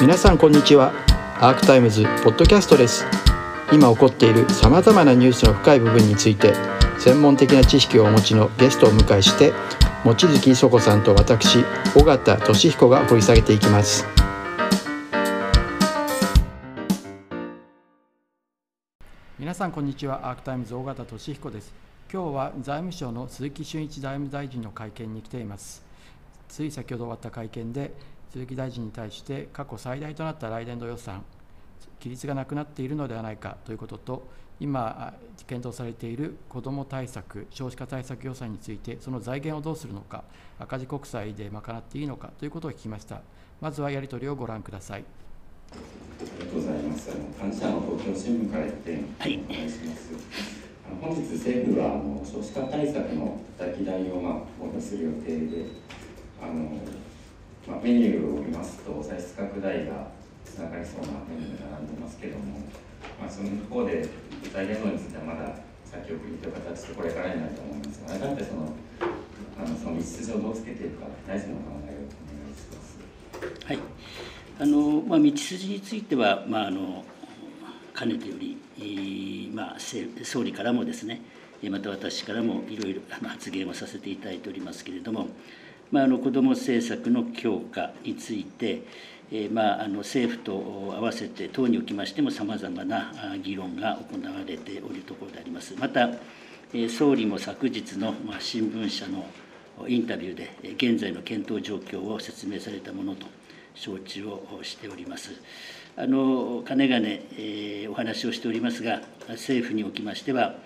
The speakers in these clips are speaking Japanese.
皆さんこんにちは。 Arc Times ポッドキャストです。今起こっているさまざまなニュースの深い部分について専門的な知識をお持ちのゲストを迎えして望月衣塑子さんと私尾形聡彦が掘り下げていきます。皆さんこんにちは。 Arc Times 尾形聡彦です。今日は財務省の鈴木俊一財務大臣の会見に来ています。つい先ほど終わった会見で鈴木大臣に対して過去最大となった来年度予算規律がなくなっているのではないかということと今検討されている子ども対策少子化対策予算についてその財源をどうするのか赤字国債で賄っていいのかということを聞きましたまずはやり取りをご覧くださいありがとうございます。あの関社の東京新聞から一点お願いします。あの本日政府はあの少子化対策のたたき台をまあ公表する予定で、あのまあ、メニューを見ますと歳出拡大がつながりそうなメニューが並んでますけども、まあ、その一方で財源についてはまだ先送りという形でこれからになると思いますが、改めてそのあのその道筋をどうつけていくか大臣の考えをお願いします。はいあのまあ、道筋については、まあ、あのかねてより、まあ、総理からもですねまた私からもいろいろ発言をさせていただいておりますけれども、まあ、あの子ども政策の強化について、えまあ、あの政府と合わせて党におきましてもさまざまな議論が行われておるところであります。またえ総理も昨日のま新聞社のインタビューで現在の検討状況を説明されたものと承知をしております。あのかねがね、え、お話をしておりますが、政府におきましては、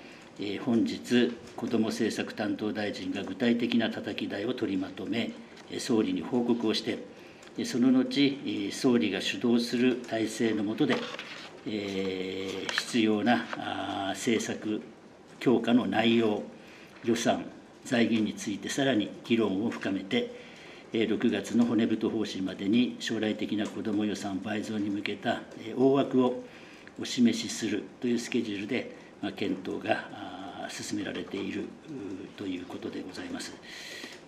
え、本日、子ども政策担当大臣が具体的なたたき台を取りまとめ、総理に報告をして、その後、総理が主導する体制の下で、え、必要な政策強化の内容、予算、財源についてさらに議論を深めて、6月の骨太方針までに将来的な子ども予算倍増に向けた大枠をお示しするというスケジュールで検討が進められているということでございます。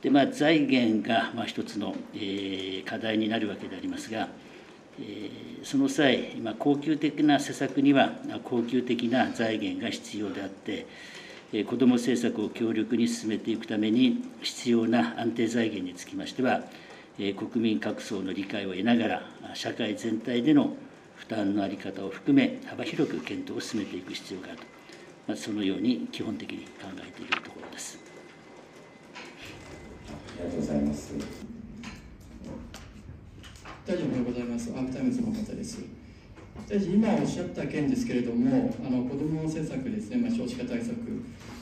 でまあ、財源がまあ一つのえ課題になるわけでありますが、えその際、恒久的な施策には恒久的な財源が必要であってえ、子ども政策を強力に進めていくために必要な安定財源につきましてはえ、国民各層の理解を得ながら、社会全体での負担の在り方を含め、幅広く検討を進めていく必要があると、まあ、そのように基本的に考えているところです。ありがとうございます。大臣おはようございます。 Arc Times の尾形です。大臣、今おっしゃった件ですけれども、あの子ども政策ですね、まあ、少子化対策、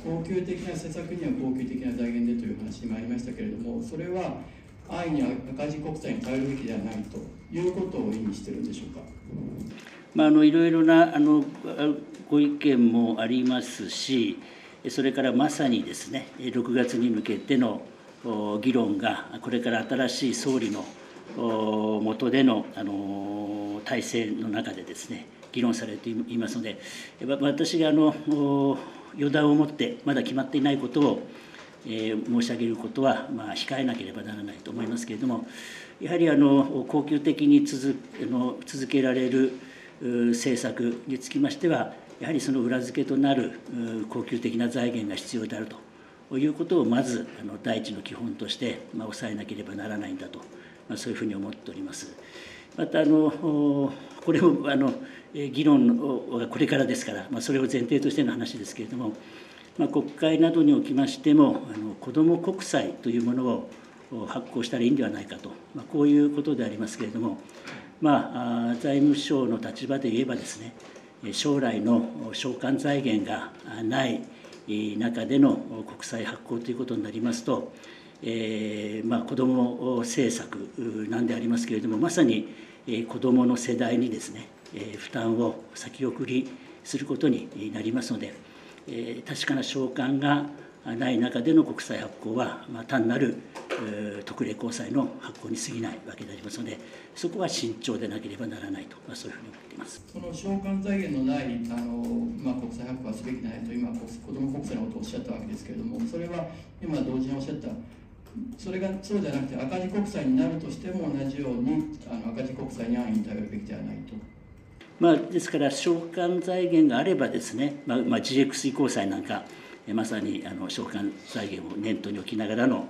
恒久的な施策には恒久的な財源でという話にもありましたけれども、それは安易に赤字国債に頼るべきではないということを意味しているんでしょうか？まあ、あのいろいろなあのご意見もありますし、それからまさにですね、6月に向けての議論が、これから新しい総理の下でのあの体制の中でですね議論されていますので私があの予断を持ってまだ決まっていないことを、え、申し上げることは、まあ、控えなければならないと思いますけれどもやはりあの恒久的に続の続けられる政策につきましてはやはりその裏付けとなる恒久的な財源が必要であるということをまず第一の基本として、まあ、抑えなければならないんだとまあ、そういうふうに思っております。またあのこれもあの議論がこれからですから、まあ、それを前提としての話ですけれども、まあ、国会などにおきましてもあの子ども国債というものを発行したらいいんではないかと、まあ、こういうことでありますけれども、まあ、財務省の立場で言えばですね将来の償還財源がない中での国債発行ということになりますと、えーまあ、子ども政策なんでありますけれどもまさに、子どもの世代にですね、負担を先送りすることになりますので、確かな償還がない中での国債発行は、まあ、単なる、えー、特例公債の発行に過ぎないわけでありますのでそこは慎重でなければならないと、まあ、そういうふうに思っていますその償還財源のないあの、まあ、国債発行はすべきないと今子ども国債のことをおっしゃったわけですけれどもそれは今同時におっしゃったそれがそうじゃなくて赤字国債になるとしても同じようにあの赤字国債に安易に頼るべきではないと。まあ、ですから、償還財源があればですね、まあまあ、GX 移行債なんか、まさにあの償還財源を念頭に置きながらの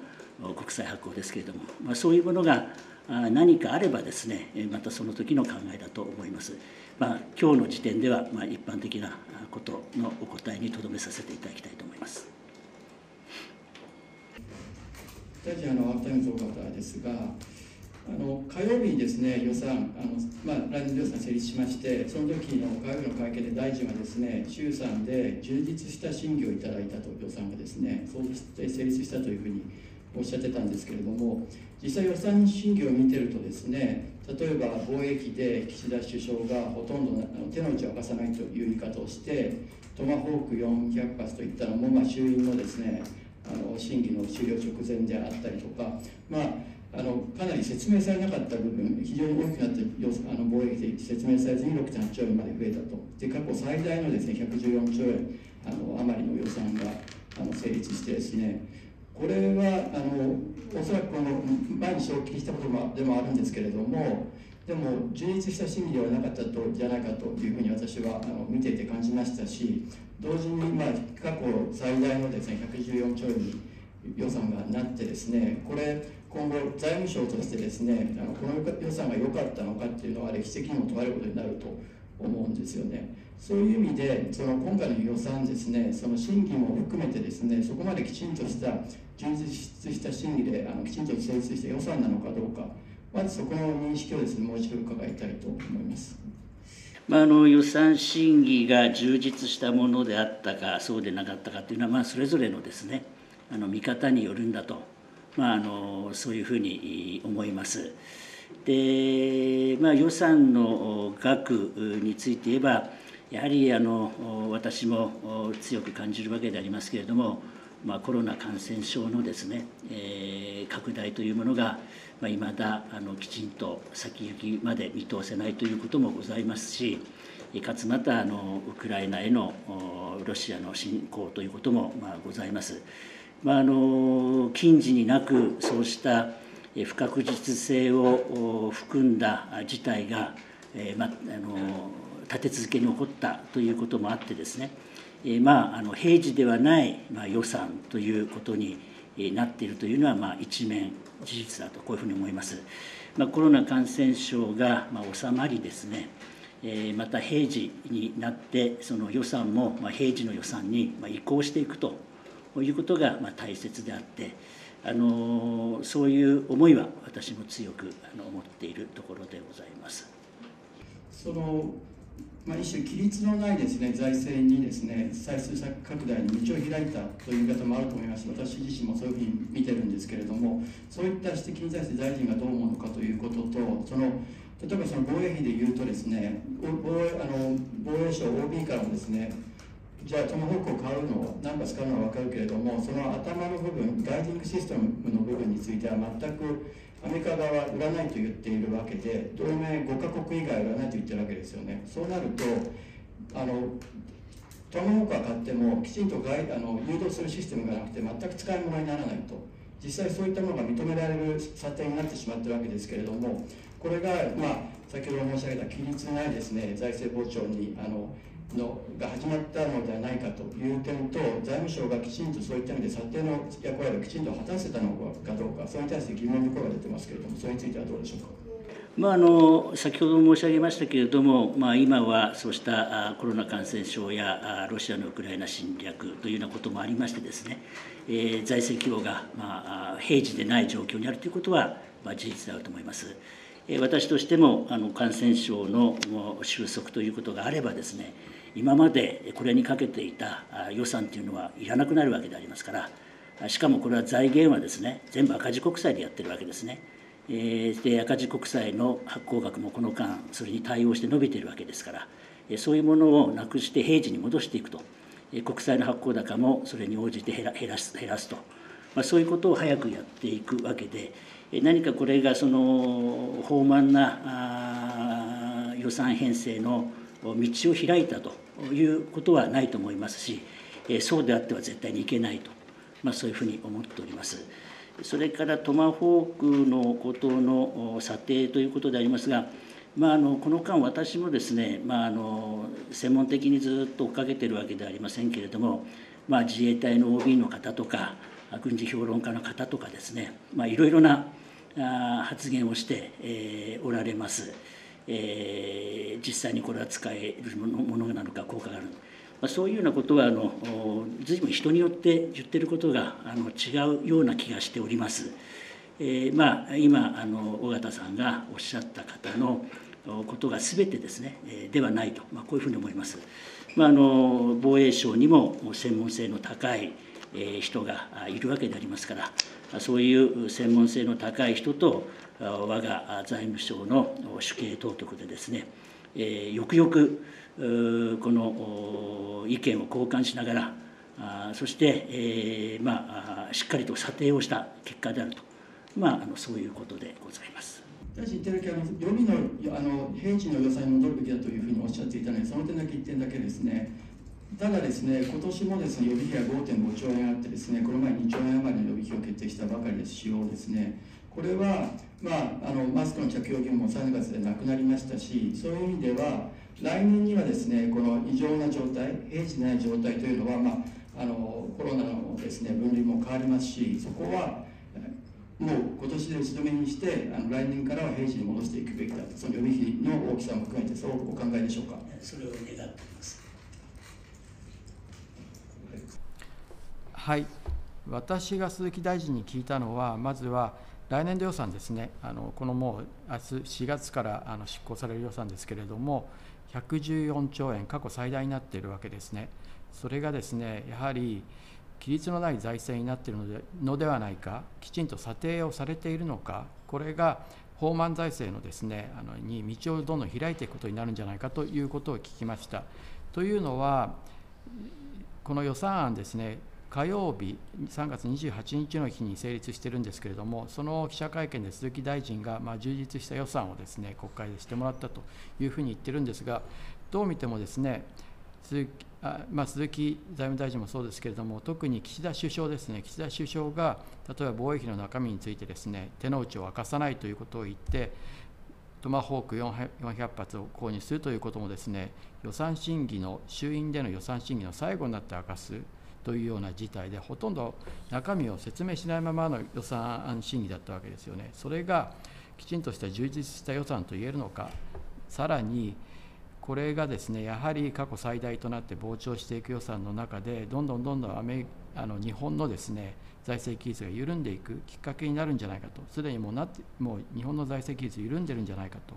国債発行ですけれども、まあ、そういうものが何かあればですね、またその時の考えだと思います。まあ、今日の時点では、まあ、一般的なことのお答えにとどめさせていただきたいと思います。大臣あの方ですが、あの火曜日にですね予算あの、まあ、来年度予算成立しましてその時の火曜日の会見で大臣はですね衆参で充実した審議をいただいたと予算がですねそうして成立したというふうにおっしゃってたんですけれども実際予算審議を見てるとですね例えば防衛費で岸田首相がほとんど手の内を明かさないという言い方をしてトマホーク400発といったのも、まあ、衆院のですねあの審議の終了直前であったりとか、まあ、あのかなり説明されなかった部分、非常に大きくなってあの貿易で説明されずに6.8兆円まで増えたと、で過去最大のです、ね、114兆円あの余りの予算があの成立してですね、これはあのおそらくこの前に承知したことでもあるんですけれども、でも充実した審議ではなかったとじゃないかというふうに私はあの見ていて感じましたし、同時に、まあ、過去最大のですね114兆円に予算がなってですねこれ今後財務省としてですねあのこの予算が良かったのかっていうのは歴史的にも問われることになると思うんですよね。そういう意味でその今回の予算ですねその審議も含めてですねそこまできちんとした充実した審議であのきちんと成立した予算なのかどうかまずそこの認識をですねもう一度伺いたいと思います。まあ、あの予算審議が充実したものであったかそうでなかったかというのは、まあ、それぞれのですねあの見方によるんだと、まあ、あのそういうふうに思います。で、まあ、予算の額について言えばやはりあの私も強く感じるわけでありますけれども、まあ、コロナ感染症のですね、えー、拡大というものがまあ、未だあのきちんと先行きまで見通せないということもございますしかつまたあのウクライナへのロシアの侵攻ということもまあございます。まあ、あの近似になくそうした不確実性を含んだ事態が、えまあ、あの立て続けに起こったということもあってですね、え、まあ、あの平時ではない、まあ、予算ということになっているというのは、まあ、一面事実だとこういうふうに思います。まあ、コロナ感染症が、まあ、収まりですね、えー、また平時になってその予算も、まあ、平時の予算に、まあ、移行していくということが、ま、大切であって、あのそういう思いは私も強くあの思っているところでございます。そのまあ、一種規律のないですね財政にですね再生拡大に道を開いたという言い方もあると思います私自身もそういうふうに見てるんですけれどもそういった指摘に対して大臣がどう思うのかということとその例えばその防衛費でいうとですね防衛あの防衛省 OB からもですねじゃあトマホークを買うのを何か使うのは分かるけれどもその頭の部分ガイディングシステムの部分については全くアメリカ側は売らないと言っているわけで同盟5カ国以外は売らないと言ってるわけですよね。そうなるとあのトマホークは買ってもきちんとガイあの誘導するシステムがなくて全く使い物にならないと。実際そういったものが認められる査定になってしまってるわけですけれどもこれが、まあ、先ほど申し上げた規律ないですね財政膨張にあののが始まったのではないかという点と財務省がきちんとそういった意味で査定の役割をきちんと果たせたのかどうかそれに対して疑問の声が出てますけれどもそれについてはどうでしょうか？まあ、あの先ほど申し上げましたけれども、まあ、今はそうしたコロナ感染症やロシアのウクライナ侵略というようなこともありましてですね、えー、財政規模が、まあ、平時でない状況にあるということは、まあ、事実であると思います。私としてもあの感染症の収束ということがあればですね今までこれにかけていた予算というのはいらなくなるわけでありますからしかもこれは財源はですね全部赤字国債でやってるわけですね。で赤字国債の発行額もこの間それに対応して伸びているわけですからそういうものをなくして平時に戻していくと国債の発行高もそれに応じて減ら減らす減らすと、まあ、そういうことを早くやっていくわけで何かこれがその放漫な予算編成の道を開いたということはないと思いますしそうであっては絶対にいけないと、まあ、そういうふうに思っております。それからトマホークのことの査定ということでありますが、まあ、あのこの間私もですね、まあ、あの専門的にずっと追っかけてるわけではありませんけれども、まあ、自衛隊の OB の方とか軍事評論家の方とかですね、まあ、いろいろな発言をして、えー、おられます、えー、実際にこれは使えるものなのか効果があるまあ、そういうようなことはあの随分人によって言ってることがあの違うような気がしております。えー、まあ今あの尾形さんがおっしゃった方のことが全てですね、えではないと、まあ、こういうふうに思います。まあ、あの防衛省にも専門性の高い人がいるわけでありますからそういう専門性の高い人と我が財務省の主計当局でですねよくよくこの意見を交換しながらそして、えまあ、しっかりと査定をした結果であると、まあ、あのそういうことでございます。大臣言ってるだけ予備のあの平時の予算に戻るべきだというふうにおっしゃっていたのでその点だけ1点だけですねただですね今年もですね予備費が5.5兆円あってですねこの前2兆円余りの予備費を決定したばかりです使用ですねこれは、まあ、あのマスクの着用義務も3月でなくなりましたしそういう意味では来年にはですねこの異常な状態平時ない状態というのは、まあ、あのコロナのですね分類も変わりますしそこはもう今年で打ち止めにしてあの来年からは平時に戻していくべきだとその予備費の大きさも含めてそうお考えでしょうか？それを願っています。はい。私が鈴木大臣に聞いたのはまずは来年度予算ですね。あのこのもう明日4月からあの執行される予算ですけれども114兆円過去最大になっているわけですね。それがですねやはり規律のない財政になっているのでのではないかきちんと査定をされているのかこれが放満財政のですねあのに道をどんどん開いていくことになるんじゃないかということを聞きました。というのはこの予算案ですね火曜日3月28日の日に成立してるんですけれどもその記者会見で鈴木大臣がまあ充実した予算をですね国会でしてもらったというふうに言ってるんですがどう見てもですね鈴木あまあ、鈴木財務大臣もそうですけれども特に岸田首相ですね岸田首相が例えば防衛費の中身についてですね手の内を明かさないということを言ってトマホーク400発を購入するということもですね予算審議の衆院での予算審議の最後になって明かすというような事態でほとんど中身を説明しないままの予算案審議だったわけですよね。それがきちんとした充実した予算と言えるのか、さらにこれがですねやはり過去最大となって膨張していく予算の中で、どんどんどんどんアメあの日本のですね財政規律が緩んでいくきっかけになるんじゃないかと、すでにもうなってもう日本の財政規律緩んでるんじゃないかと。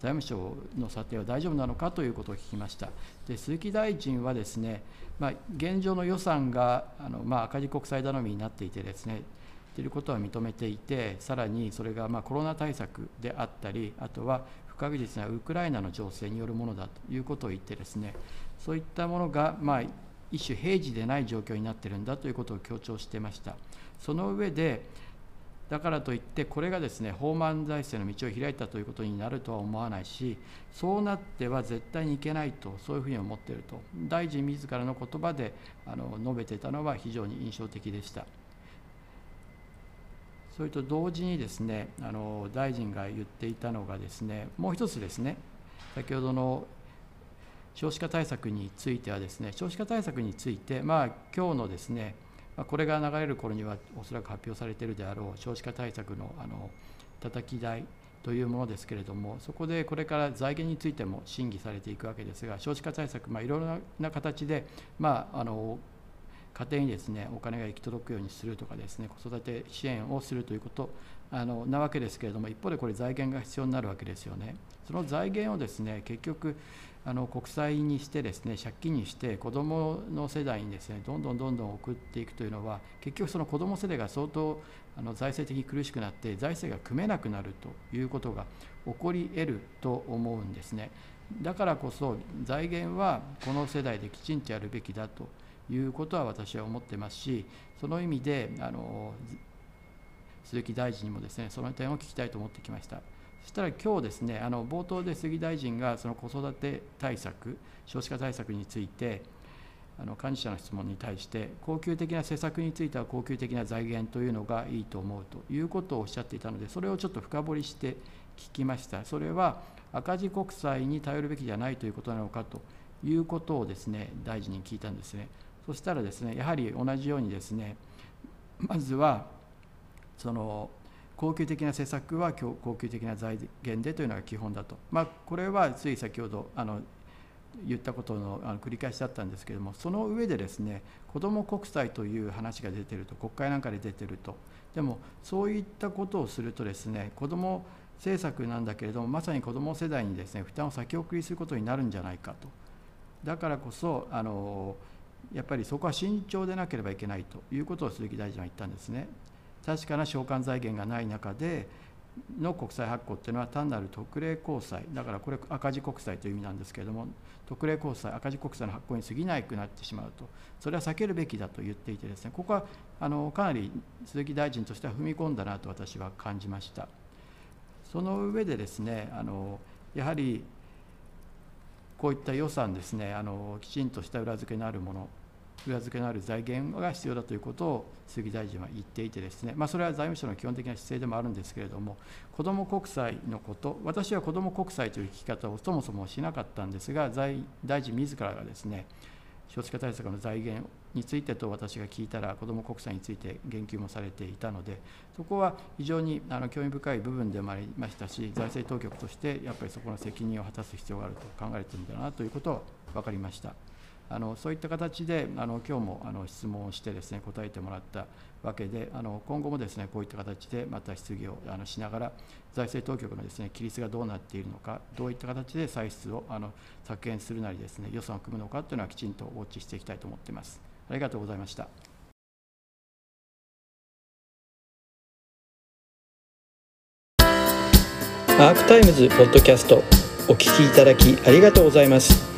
財務省の査定は大丈夫なのかということを聞きました。で鈴木大臣はですね、まあ、現状の予算があの、まあ、赤字国債頼みになっていてですね、ということは認めていて、さらにそれがまあコロナ対策であったり、あとは不確実なウクライナの情勢によるものだということを言ってですね、そういったものが、まあ、一種平時でない状況になってるんだということを強調してました。その上で、だからといってこれがですね放満財政の道を開いたということになるとは思わないしそうなっては絶対にいけないとそういうふうに思っていると大臣自らの言葉であの述べていたのは非常に印象的でした。それと同時にですねあの大臣が言っていたのがですねもう一つですね先ほどの少子化対策についてはですね少子化対策についてまあ今日のですねこれが流れる頃にはおそらく発表されているであろう少子化対策のあの叩き台というものですけれども、そこでこれから財源についても審議されていくわけですが、少子化対策、まあ、いろいろな形で、まあ、あの家庭にですねお金が行き届くようにするとかですね子育て支援をするということあのなわけですけれども一方でこれ財源が必要になるわけですよね。その財源をですね結局あの国債にしてですね借金にして子どもの世代にですねどんどんどんどん送っていくというのは結局その子ども世代が相当あの財政的に苦しくなって財政が組めなくなるということが起こり得ると思うんですね。だからこそ財源はこの世代できちんとやるべきだということは私は思ってますしその意味であの鈴木大臣にもですねその点を聞きたいと思ってきました。そしたら今日ですね、あの冒頭で杉大臣がその子育て対策、少子化対策について、あの幹事社の質問に対して恒久的な施策については恒久的な財源というのがいいと思うということをおっしゃっていたのでそれをちょっと深掘りして聞きました。それは赤字国債に頼るべきじゃないということなのかということをですね大臣に聞いたんですね。そしたらですねやはり同じようにですねまずはその恒久的な施策は恒久的な財源でというのが基本だと、まあ、これはつい先ほどあの言ったことのあの繰り返しだったんですけれどもその上でですね子ども国債という話が出てると国会なんかで出てると。でもそういったことをするとですね子ども政策なんだけれどもまさに子ども世代にですね負担を先送りすることになるんじゃないかと。だからこそあのやっぱりそこは慎重でなければいけないということを鈴木大臣は言ったんですね。確かな償還財源がない中での国債発行っていうのは単なる特例公債だからこれ赤字国債という意味なんですけれども特例公債赤字国債の発行に過ぎないくなってしまうと。それは避けるべきだと言っていてですねここはあのかなり鈴木大臣としては踏み込んだなと私は感じました。その上でですねあのやはりこういった予算ですねあのきちんとした裏付けのあるもの。裏付けのある財源が必要だということを杉大臣は言っていてですね、まあ、それは財務省の基本的な姿勢でもあるんですけれども子ども国債のこと私は子ども国債という聞き方をそもそもしなかったんですが財大臣自らがですね少子化対策の財源についてと私が聞いたら子ども国債について言及もされていたのでそこは非常にあの興味深い部分でもありましたし財政当局としてやっぱりそこの責任を果たす必要があると考えているんだなということは分かりました。あのそういった形であの今日もあの質問をしてですね答えてもらったわけであの今後もですねこういった形でまた質疑をあのしながら財政当局のですね規律がどうなっているのかどういった形で歳出をあの削減するなりですね予算を組むのかというのはきちんとウォッチしていきたいと思っています。ありがとうございました。アークタイムズポッドキャストお聞きいただきありがとうございます。